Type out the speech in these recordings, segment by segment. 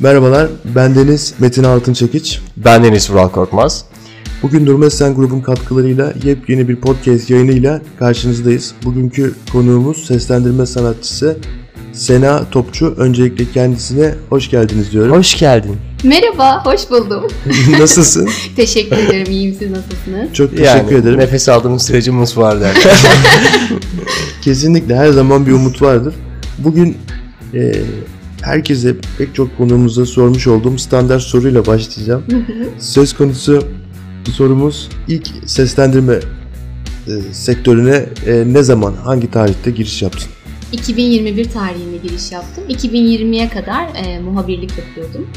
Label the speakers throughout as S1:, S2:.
S1: Merhabalar, ben Deniz Metin Altınçekiç.
S2: Ben Deniz Vural Korkmaz.
S1: Bugün Durmazsen grubun katkılarıyla yepyeni bir podcast yayınıyla karşınızdayız. Bugünkü konuğumuz seslendirme sanatçısı Sena Topçu. Öncelikle kendisine hoş geldiniz diyorum.
S2: Hoş geldin.
S3: Merhaba, hoş buldum.
S1: Nasılsın?
S3: Teşekkür ederim, iyiyim siz nasılsınız?
S1: Çok teşekkür
S2: yani,
S1: ederim.
S2: Nefes aldığımız sürece umut var der.
S1: Kesinlikle her zaman bir umut vardır. Bugün e, herkese pek çok konuğumuza sormuş olduğum standart soruyla başlayacağım. Söz konusu sorumuz ilk seslendirme e, sektörüne e, ne zaman, hangi tarihte giriş yaptın?
S3: 2021 tarihinde giriş yaptım. 2020'ye kadar e, muhabirlik yapıyordum.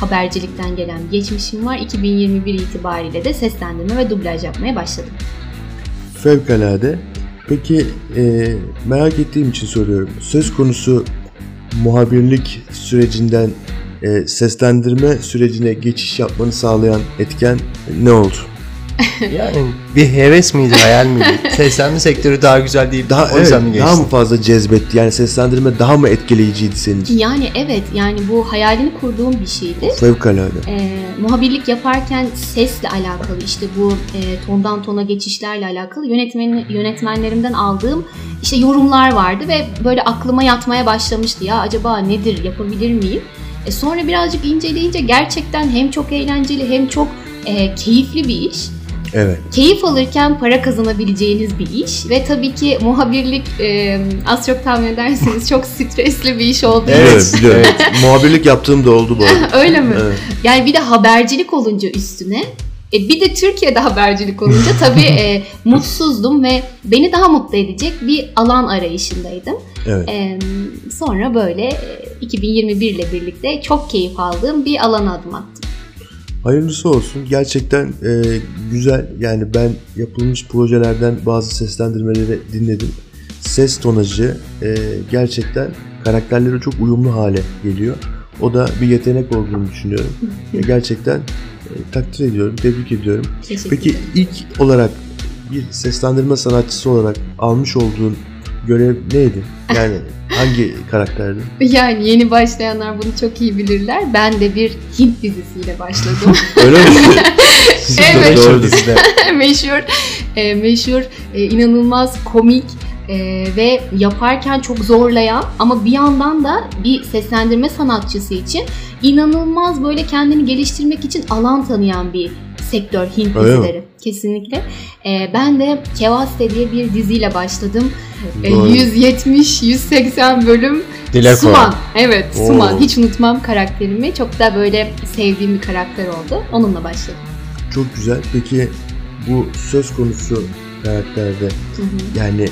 S3: Habercilikten gelen geçmişim var. 2021 itibariyle de seslendirme ve dublaj yapmaya başladım.
S1: Fevkalade. Peki e, merak ettiğim için soruyorum. Söz konusu muhabirlik sürecinden e, seslendirme sürecine geçiş yapmanı sağlayan etken ne oldu?
S2: Yani bir heves miydi, hayal miydi? Seslenme sektörü daha güzel değil.
S1: Daha
S2: o
S1: evet,
S2: yüzden mi
S1: daha mı fazla cezbetti? Yani seslendirme daha mı etkileyiciydi senin için?
S3: Yani evet, yani bu hayalini kurduğum bir şeydi.
S1: Fevkalade.
S3: E, muhabirlik yaparken sesle alakalı işte bu e, tondan tona geçişlerle alakalı yönetmen yönetmenlerimden aldığım işte yorumlar vardı ve böyle aklıma yatmaya başlamıştı ya acaba nedir yapabilir miyim? E, sonra birazcık inceleyince gerçekten hem çok eğlenceli hem çok e, keyifli bir iş.
S1: Evet.
S3: Keyif alırken para kazanabileceğiniz bir iş ve tabii ki muhabirlik e, az çok tahmin ederseniz çok stresli bir iş olduğu
S2: Evet.
S1: Evet, biliyorum. Muhabirlik yaptığım da oldu bu arada.
S3: Öyle mi?
S1: Evet.
S3: Yani bir de habercilik olunca üstüne e, bir de Türkiye'de habercilik olunca tabii e, mutsuzdum ve beni daha mutlu edecek bir alan arayışındaydım.
S1: Evet.
S3: E, sonra böyle e, 2021 ile birlikte çok keyif aldığım bir alana adım attım.
S1: Hayırlısı olsun. Gerçekten e, güzel. Yani ben yapılmış projelerden bazı seslendirmeleri dinledim. Ses tonajı e, gerçekten karakterlere çok uyumlu hale geliyor. O da bir yetenek olduğunu düşünüyorum. E, gerçekten e, takdir ediyorum, tebrik ediyorum. Peki ilk olarak bir seslendirme sanatçısı olarak almış olduğun görev neydi? Yani hangi karakterdi?
S3: Yani yeni başlayanlar bunu çok iyi bilirler. Ben de bir Hint dizisiyle başladım.
S1: Öyle mi?
S3: Evet.
S1: Doğru.
S2: Dizide.
S3: meşhur, e, meşhur, e, inanılmaz komik e, ve yaparken çok zorlayan ama bir yandan da bir seslendirme sanatçısı için inanılmaz böyle kendini geliştirmek için alan tanıyan bir sektör Hint dizileri. Kesinlikle. E, ben de Kevaste diye bir diziyle başladım. E,
S1: Doğru.
S3: 170-180 bölüm
S2: Dilek
S3: Suman. Evet,
S1: Oo.
S3: Suman. Hiç unutmam karakterimi. Çok da böyle sevdiğim bir karakter oldu. Onunla başladım.
S1: Çok güzel. Peki bu söz konusu karakterde
S3: Hı hı.
S1: yani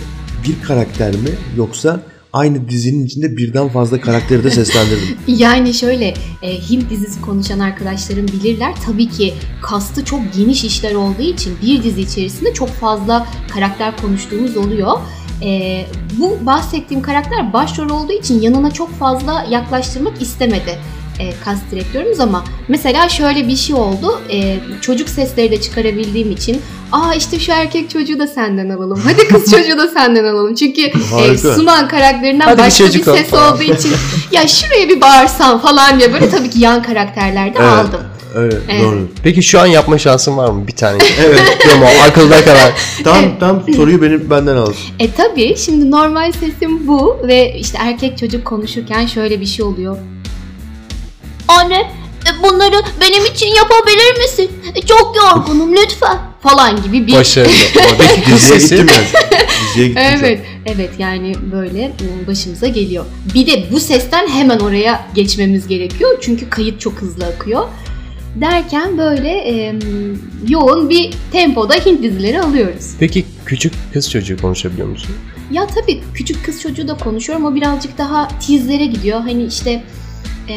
S1: bir karakter mi yoksa aynı dizinin içinde birden fazla karakteri de seslendirdin?
S3: Yani şöyle e, Hint dizisi konuşan arkadaşlarım bilirler. Tabii ki kastı çok geniş işler olduğu için bir dizi içerisinde çok fazla karakter konuştuğumuz oluyor. E, bu bahsettiğim karakter başrol olduğu için yanına çok fazla yaklaştırmak istemedi e, kast direktörümüz ama mesela şöyle bir şey oldu. E, çocuk sesleri de çıkarabildiğim için aa işte şu erkek çocuğu da senden alalım. Hadi kız çocuğu da senden alalım. Çünkü e. Suman karakterinden
S2: Hadi bir
S3: başka bir,
S2: çocuk ol
S3: ses
S2: falan.
S3: olduğu için ya şuraya bir bağırsan falan diye böyle tabii ki yan karakterlerde
S1: Evet.
S3: aldım.
S1: Evet,
S3: Evet.
S1: doğru.
S2: Peki şu an yapma şansın var mı? Bir tane.
S1: Evet.
S2: Demo akılda kalan.
S1: Tam tam soruyu benim benden al.
S3: E tabii şimdi normal sesim bu ve işte erkek çocuk konuşurken şöyle bir şey oluyor. Anne e, bunları benim için yapabilir misin? E, Çok yorgunum lütfen falan gibi bir
S2: Başarılı. Kız
S1: Diziye gittim ben. Diziye gittim
S3: Evet, evet yani böyle e, başımıza geliyor. Bir de bu sesten hemen oraya geçmemiz gerekiyor çünkü kayıt çok hızlı akıyor. Derken böyle e, yoğun bir tempoda Hint dizileri alıyoruz.
S2: Peki küçük kız çocuğu konuşabiliyor musun?
S3: Ya tabii küçük kız çocuğu da konuşuyorum o birazcık daha tizlere gidiyor. Hani işte e,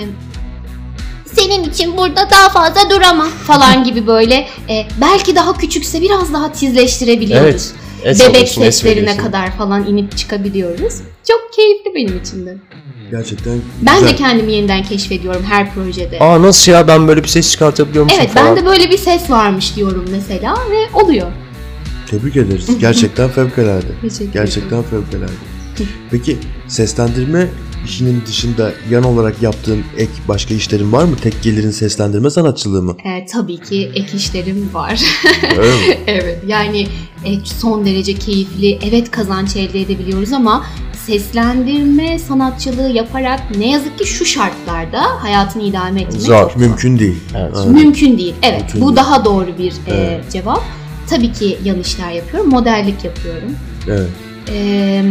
S3: senin için burada daha fazla duramam falan gibi böyle e, belki daha küçükse biraz daha tizleştirebiliyoruz.
S2: Evet. Es
S3: Bebek seslerine kadar falan inip çıkabiliyoruz. Çok keyifli benim için de.
S1: Gerçekten
S3: Ben
S1: güzel.
S3: de kendimi yeniden keşfediyorum her projede.
S2: Aa nasıl ya ben böyle bir ses çıkartabiliyor musun
S3: evet
S2: falan.
S3: ben de böyle bir ses varmış diyorum mesela ve oluyor.
S1: Tebrik ederiz. Gerçekten fevkalade. Gerçekten fevkalade. Peki seslendirme işinin dışında yan olarak yaptığın ek başka işlerin var mı? Tek gelirin seslendirme sanatçılığı mı?
S3: E, tabii ki ek işlerim var.
S1: Öyle mi?
S3: evet yani e, son derece keyifli. Evet kazanç elde edebiliyoruz ama seslendirme sanatçılığı yaparak ne yazık ki şu şartlarda hayatını idame etmek
S2: Zor,
S3: çok.
S1: Mümkün değil.
S2: Evet.
S3: Mümkün değil. Evet
S1: Mümkün
S3: bu
S1: değil.
S3: daha doğru bir e,
S1: Evet.
S3: cevap. Tabii ki yan işler yapıyorum. Modellik yapıyorum.
S1: Evet.
S3: E,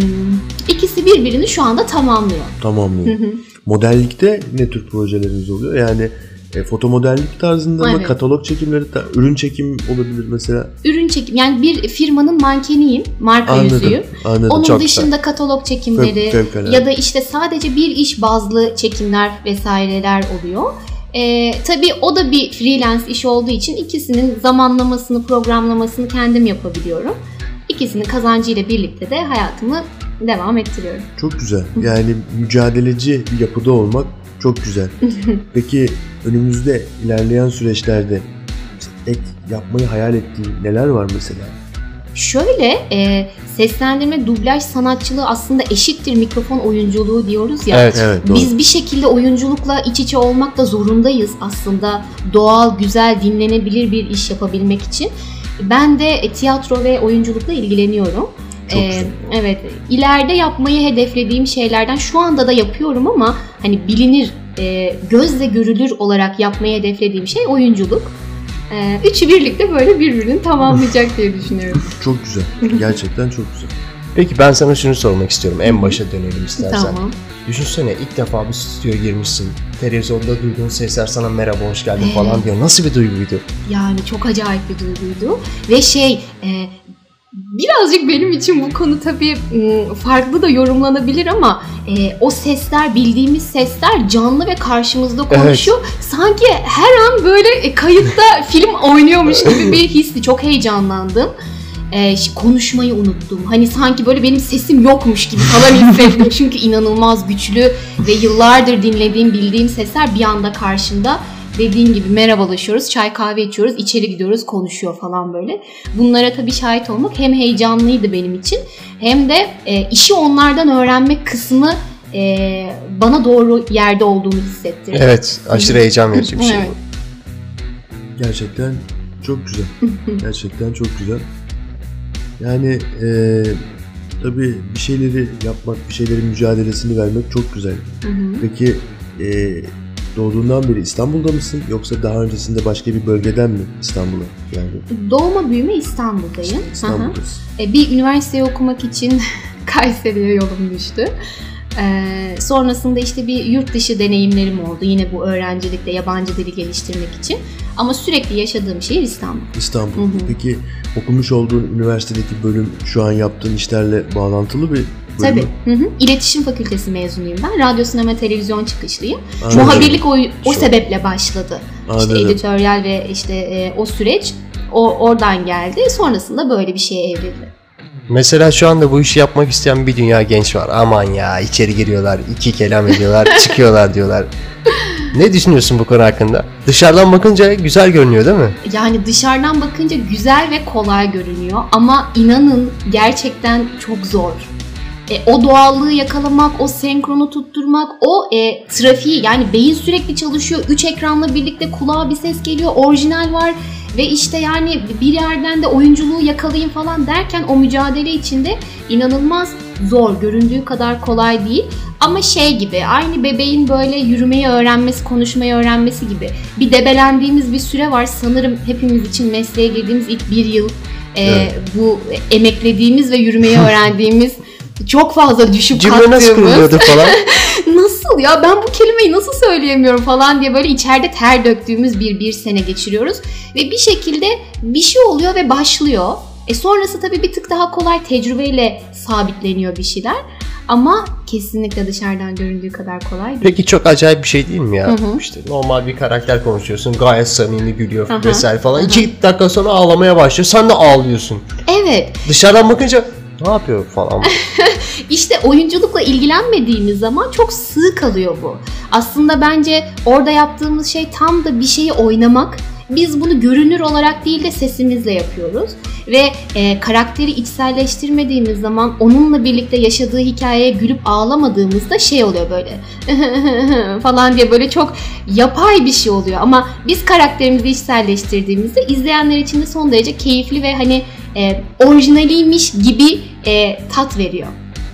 S3: ikisi birbirini şu anda tamamlıyor.
S1: Tamamlıyor. Modellikte ne tür projeleriniz oluyor? Yani e, foto modellik tarzında mı?
S3: Evet.
S1: Katalog çekimleri, ta- ürün çekim olabilir mesela.
S3: Ürün çekim yani bir firmanın mankeniyim. Marka
S1: Anladım.
S3: yüzüyüm.
S1: Anladım.
S3: Onun
S2: çok
S3: dışında katalog çekimleri
S1: Fev- fevkalade.
S3: ya da işte sadece bir iş bazlı çekimler vesaireler oluyor. Ee, tabii o da bir freelance iş olduğu için ikisinin zamanlamasını, programlamasını kendim yapabiliyorum. İkisinin kazancıyla birlikte de hayatımı devam ettiriyorum.
S1: Çok güzel. Yani mücadeleci bir yapıda olmak çok güzel. Peki önümüzde ilerleyen süreçlerde ek yapmayı hayal ettiğin neler var mesela?
S3: Şöyle e, seslendirme, dublaj sanatçılığı aslında eşittir mikrofon oyunculuğu diyoruz ya.
S2: Evet.
S1: Evet doğru.
S3: Biz bir şekilde oyunculukla iç içe olmak da zorundayız aslında doğal, güzel, dinlenebilir bir iş yapabilmek için. Ben de e, tiyatro ve oyunculukla ilgileniyorum.
S1: Çok
S3: Ee,
S1: güzel.
S3: evet, ileride yapmayı hedeflediğim şeylerden şu anda da yapıyorum ama hani bilinir, e, gözle görülür olarak yapmayı hedeflediğim şey oyunculuk. Ee, üçü birlikte böyle birbirini tamamlayacak diye düşünüyorum.
S1: Çok güzel. Gerçekten çok güzel.
S2: Peki ben sana şunu sormak istiyorum. En başa dönelim istersen.
S3: tamam.
S2: Düşünsene ilk defa bir stüdyoya girmişsin. Televizyonda duyduğun sesler sana merhaba hoş geldin
S3: Evet.
S2: falan diyor. Nasıl bir duyguydu?
S3: Yani çok acayip bir duyguydu. Ve şey e, birazcık benim için bu konu tabii m, farklı da yorumlanabilir ama e, o sesler bildiğimiz sesler canlı ve karşımızda konuşuyor. Sanki her an böyle e, kayıtta film oynuyormuş gibi bir histi. Çok heyecanlandım. E, konuşmayı unuttum. Hani sanki böyle benim sesim yokmuş gibi falan hissettim. Çünkü inanılmaz güçlü ve yıllardır dinlediğim, bildiğim sesler bir anda karşımda dediğin gibi merhabalaşıyoruz, çay kahve içiyoruz, içeri gidiyoruz, konuşuyor falan böyle. Bunlara tabii şahit olmak hem heyecanlıydı benim için hem de e, işi onlardan öğrenmek kısmı e, bana doğru yerde olduğumu hissettirdi.
S2: Evet aşırı heyecan verici bir şey.
S3: Evet.
S1: Gerçekten çok güzel. Gerçekten çok güzel. Yani e, tabii bir şeyleri yapmak, bir şeylerin mücadelesini vermek çok güzel.
S3: Hı hı.
S1: Peki e, doğduğundan beri İstanbul'da mısın yoksa daha öncesinde başka bir bölgeden mi İstanbul'a geldin?
S3: Doğma büyüme İstanbul'dayım. Hı hı.
S1: İstanbul'dasın.
S3: E, bir üniversiteyi okumak için Kayseri'ye yolum düştü. E, sonrasında işte bir yurt dışı deneyimlerim oldu. Yine bu öğrencilikte yabancı dili geliştirmek için. Ama sürekli yaşadığım şehir İstanbul.
S1: İstanbul.
S3: Hı hı.
S1: Peki okumuş olduğun üniversitedeki bölüm şu an yaptığın işlerle bağlantılı bir bölüm
S3: Tabii. Hı hı. İletişim fakültesi mezunuyum ben. Radyo, sinema, televizyon çıkışlıyım.
S1: Anladım.
S3: Muhabirlik o, o sebeple başladı. İşte
S1: Anladım.
S3: editoryal ve işte e, o süreç o oradan geldi. Sonrasında böyle bir şeye evrildi.
S2: Mesela şu anda bu işi yapmak isteyen bir dünya genç var. Aman ya içeri giriyorlar, iki kelam ediyorlar, çıkıyorlar diyorlar. Ne düşünüyorsun bu konu hakkında? Dışarıdan bakınca güzel görünüyor değil mi?
S3: Yani dışarıdan bakınca güzel ve kolay görünüyor ama inanın gerçekten çok zor. E, o doğallığı yakalamak, o senkronu tutturmak, o e, trafiği yani beyin sürekli çalışıyor. Üç ekranla birlikte kulağa bir ses geliyor, orijinal var ve işte yani bir yerden de oyunculuğu yakalayayım falan derken o mücadele içinde inanılmaz zor. Göründüğü kadar kolay değil. Ama şey gibi aynı bebeğin böyle yürümeyi öğrenmesi, konuşmayı öğrenmesi gibi bir debelendiğimiz bir süre var. Sanırım hepimiz için mesleğe girdiğimiz ilk bir yıl e,
S1: Evet.
S3: bu emeklediğimiz ve yürümeyi öğrendiğimiz çok fazla düşüp
S2: Cümle nasıl
S3: kalktığımız
S2: kuruluyordu falan.
S3: nasıl ya ben bu kelimeyi nasıl söyleyemiyorum falan diye böyle içeride ter döktüğümüz bir bir sene geçiriyoruz. Ve bir şekilde bir şey oluyor ve başlıyor. E sonrası tabii bir tık daha kolay tecrübeyle sabitleniyor bir şeyler. Ama kesinlikle dışarıdan göründüğü kadar kolay değil.
S2: Peki çok acayip bir şey değil mi ya?
S3: Hı hı.
S2: İşte normal bir karakter konuşuyorsun. Gayet samimi gülüyor
S3: Hı hı.
S2: vesaire falan.
S3: Hı hı.
S2: İki dakika sonra ağlamaya başlıyor. Sen de ağlıyorsun.
S3: Evet
S2: Dışarıdan bakınca ne yapıyor falan.
S3: İşte oyunculukla ilgilenmediğimiz zaman çok sığ kalıyor bu. Aslında bence orada yaptığımız şey tam da bir şeyi oynamak Biz bunu görünür olarak değil de sesimizle yapıyoruz. Ve e, karakteri içselleştirmediğimiz zaman onunla birlikte yaşadığı hikayeye gülüp ağlamadığımızda şey oluyor böyle falan diye böyle çok yapay bir şey oluyor. Ama biz karakterimizi içselleştirdiğimizde izleyenler için de son derece keyifli ve hani e, orijinaliymiş gibi e, tat veriyor.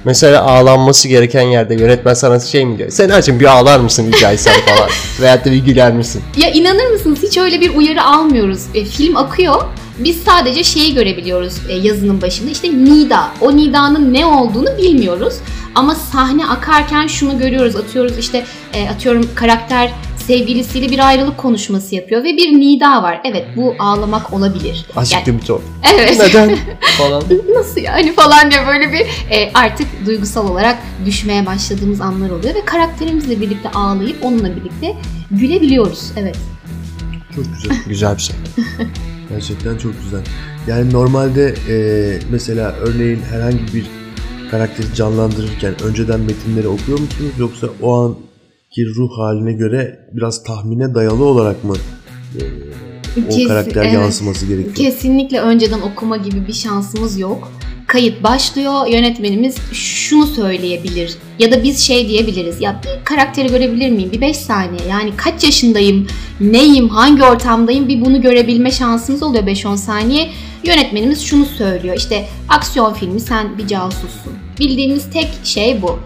S2: Mesela ağlanması gereken yerde yönetmen sana şey mi diyor? Sen açın bir ağlar mısın rica etsem falan. Veyahut da bir güler misin?
S3: Ya inanır mısınız hiç öyle bir uyarı almıyoruz. E, film akıyor. Biz sadece şeyi görebiliyoruz e, yazının başında. İşte nida. O nidanın ne olduğunu bilmiyoruz. Ama sahne akarken şunu görüyoruz. Atıyoruz işte e, atıyorum karakter sevgilisiyle bir ayrılık konuşması yapıyor ve bir nida var. Evet bu ağlamak olabilir.
S2: Azıcık da bir ton.
S3: Evet.
S2: Neden? falan.
S3: Nasıl yani falan diye böyle bir e, artık duygusal olarak düşmeye başladığımız anlar oluyor ve karakterimizle birlikte ağlayıp onunla birlikte gülebiliyoruz. Evet.
S1: Çok güzel.
S2: Güzel bir şey.
S1: Gerçekten çok güzel. Yani normalde e, mesela örneğin herhangi bir karakteri canlandırırken önceden metinleri okuyor musunuz yoksa o anki ruh haline göre biraz tahmine dayalı olarak mı e, o
S3: Kes-
S1: karakter
S3: evet.
S1: yansıması gerekiyor?
S3: Kesinlikle önceden okuma gibi bir şansımız yok. Kayıt başlıyor. Yönetmenimiz şunu söyleyebilir. Ya da biz şey diyebiliriz. Ya bir karakteri görebilir miyim? Bir 5 saniye. Yani kaç yaşındayım? Neyim? Hangi ortamdayım? Bir bunu görebilme şansımız oluyor 5-10 saniye. Yönetmenimiz şunu söylüyor. İşte aksiyon filmi sen bir casussun. Bildiğimiz tek şey bu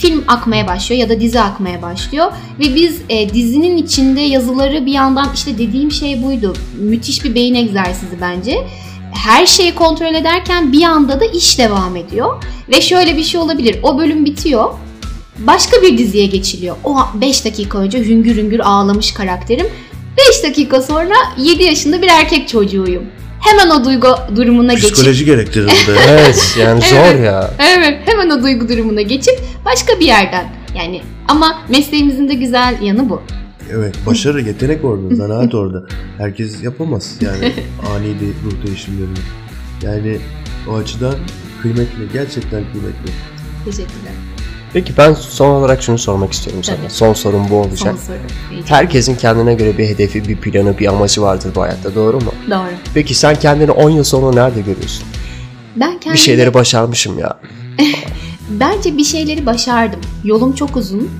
S3: film akmaya başlıyor ya da dizi akmaya başlıyor ve biz e, dizinin içinde yazıları bir yandan işte dediğim şey buydu. Müthiş bir beyin egzersizi bence. Her şeyi kontrol ederken bir anda da iş devam ediyor ve şöyle bir şey olabilir. O bölüm bitiyor. Başka bir diziye geçiliyor. O 5 dakika önce hüngür hüngür ağlamış karakterim. 5 dakika sonra 7 yaşında bir erkek çocuğuyum. Hemen o duygu durumuna geçip
S1: Psikoloji gerektirir burada.
S2: Evet yani zor
S3: Evet.
S2: ya.
S3: Evet hemen o duygu durumuna geçip başka bir yerden yani ama mesleğimizin de güzel yanı bu.
S1: evet başarı yetenek orada zanaat orada. Herkes yapamaz yani ani bir ruh değişimlerini. Yani o açıdan kıymetli gerçekten kıymetli.
S3: Teşekkürler.
S2: Peki ben son olarak şunu sormak istiyorum sana.
S3: Tabii.
S2: Son sorum bu olacak.
S3: Son soru.
S2: Herkesin kendine göre bir hedefi, bir planı, bir amacı vardır bu hayatta doğru mu?
S3: Doğru.
S2: Peki sen kendini 10 yıl sonra nerede görüyorsun?
S3: Ben kendimi,
S2: Bir şeyleri başarmışım ya.
S3: bence bir şeyleri başardım. Yolum çok uzun.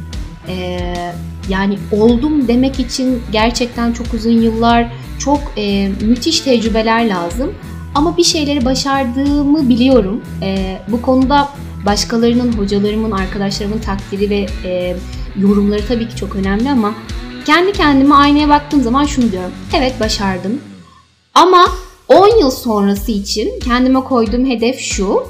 S3: Ee, yani oldum demek için gerçekten çok uzun yıllar, çok e, müthiş tecrübeler lazım. Ama bir şeyleri başardığımı biliyorum. Ee, bu konuda başkalarının, hocalarımın, arkadaşlarımın takdiri ve e, yorumları tabii ki çok önemli ama kendi kendime aynaya baktığım zaman şunu diyorum. Evet başardım. Ama 10 yıl sonrası için kendime koyduğum hedef şu.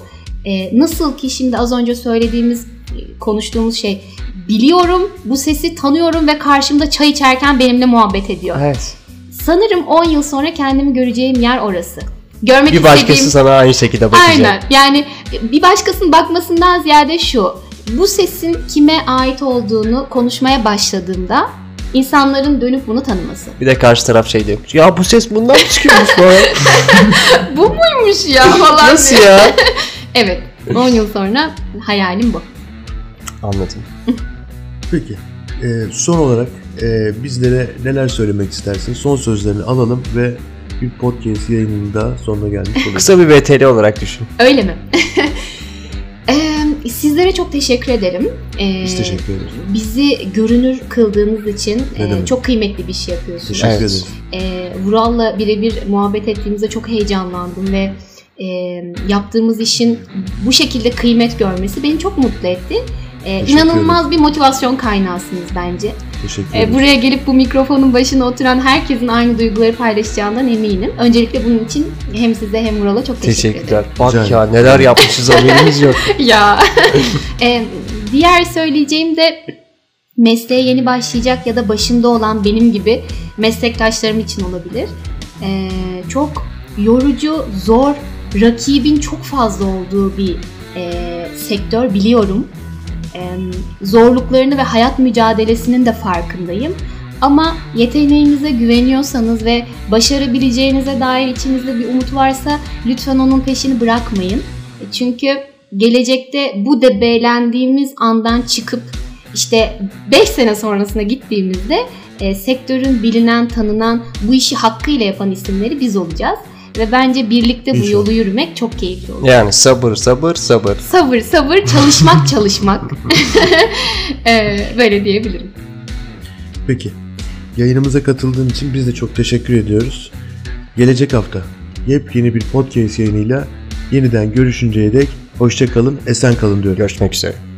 S3: E, nasıl ki şimdi az önce söylediğimiz, e, konuştuğumuz şey biliyorum, bu sesi tanıyorum ve karşımda çay içerken benimle muhabbet ediyor.
S2: Evet.
S3: Sanırım 10 yıl sonra kendimi göreceğim yer orası. Görmek
S2: Bir başkası
S3: istediğim...
S2: sana aynı şekilde bakacak.
S3: Aynen. Yani bir başkasının bakmasından ziyade şu. Bu sesin kime ait olduğunu konuşmaya başladığımda insanların dönüp bunu tanıması.
S2: Bir de karşı taraf şey diyor. Ya bu ses bundan mı çıkıyormuş falan.
S3: bu muymuş ya falan
S2: Nasıl
S3: diye.
S2: ya?
S3: Evet. 10 yıl sonra hayalim bu.
S2: Anladım.
S1: Peki e, son olarak e, bizlere neler söylemek istersin? Son sözlerini alalım ve bir podcast yayınının da sonuna gelmiş oluruz.
S2: Kısa bir VTR olarak düşün.
S3: Öyle mi? Ee, sizlere çok teşekkür ederim. Ee,
S1: Biz teşekkür ederiz.
S3: Bizi görünür kıldığınız için e, çok kıymetli bir şey yapıyorsunuz.
S1: Teşekkür ederiz.
S3: Vural'la birebir muhabbet ettiğimizde çok heyecanlandım ve e, yaptığımız işin bu şekilde kıymet görmesi beni çok mutlu etti. E,
S1: Teşekkür
S3: inanılmaz bir motivasyon kaynağısınız bence.
S1: Teşekkür
S3: E,
S1: ederiz.
S3: buraya gelip bu mikrofonun başına oturan herkesin aynı duyguları paylaşacağından eminim. Öncelikle bunun için hem size hem Vural'a çok teşekkür
S2: Teşekkürler.
S3: ederim.
S2: Bak
S1: Rica
S2: ya
S1: ederim.
S2: neler yapmışız haberimiz yok.
S3: ya. E, diğer söyleyeceğim de mesleğe yeni başlayacak ya da başında olan benim gibi meslektaşlarım için olabilir. E, çok yorucu, zor, rakibin çok fazla olduğu bir e, sektör biliyorum. Zorluklarını ve hayat mücadelesinin de farkındayım. Ama yeteneğinize güveniyorsanız ve başarabileceğinize dair içinizde bir umut varsa lütfen onun peşini bırakmayın. E, Çünkü gelecekte bu debelendiğimiz andan çıkıp işte 5 sene sonrasına gittiğimizde e, sektörün bilinen, tanınan, bu işi hakkıyla yapan isimleri biz olacağız. Ve bence birlikte bu yolu yürümek çok keyifli olacak.
S2: Yani sabır sabır sabır.
S3: Sabır sabır, çalışmak çalışmak. E, böyle diyebilirim.
S1: Peki. Yayınımıza katıldığın için biz de çok teşekkür ediyoruz. Gelecek hafta yepyeni bir podcast yayınıyla yeniden görüşünceye dek hoşça kalın, esen kalın diyorum.
S2: Görüşmek üzere.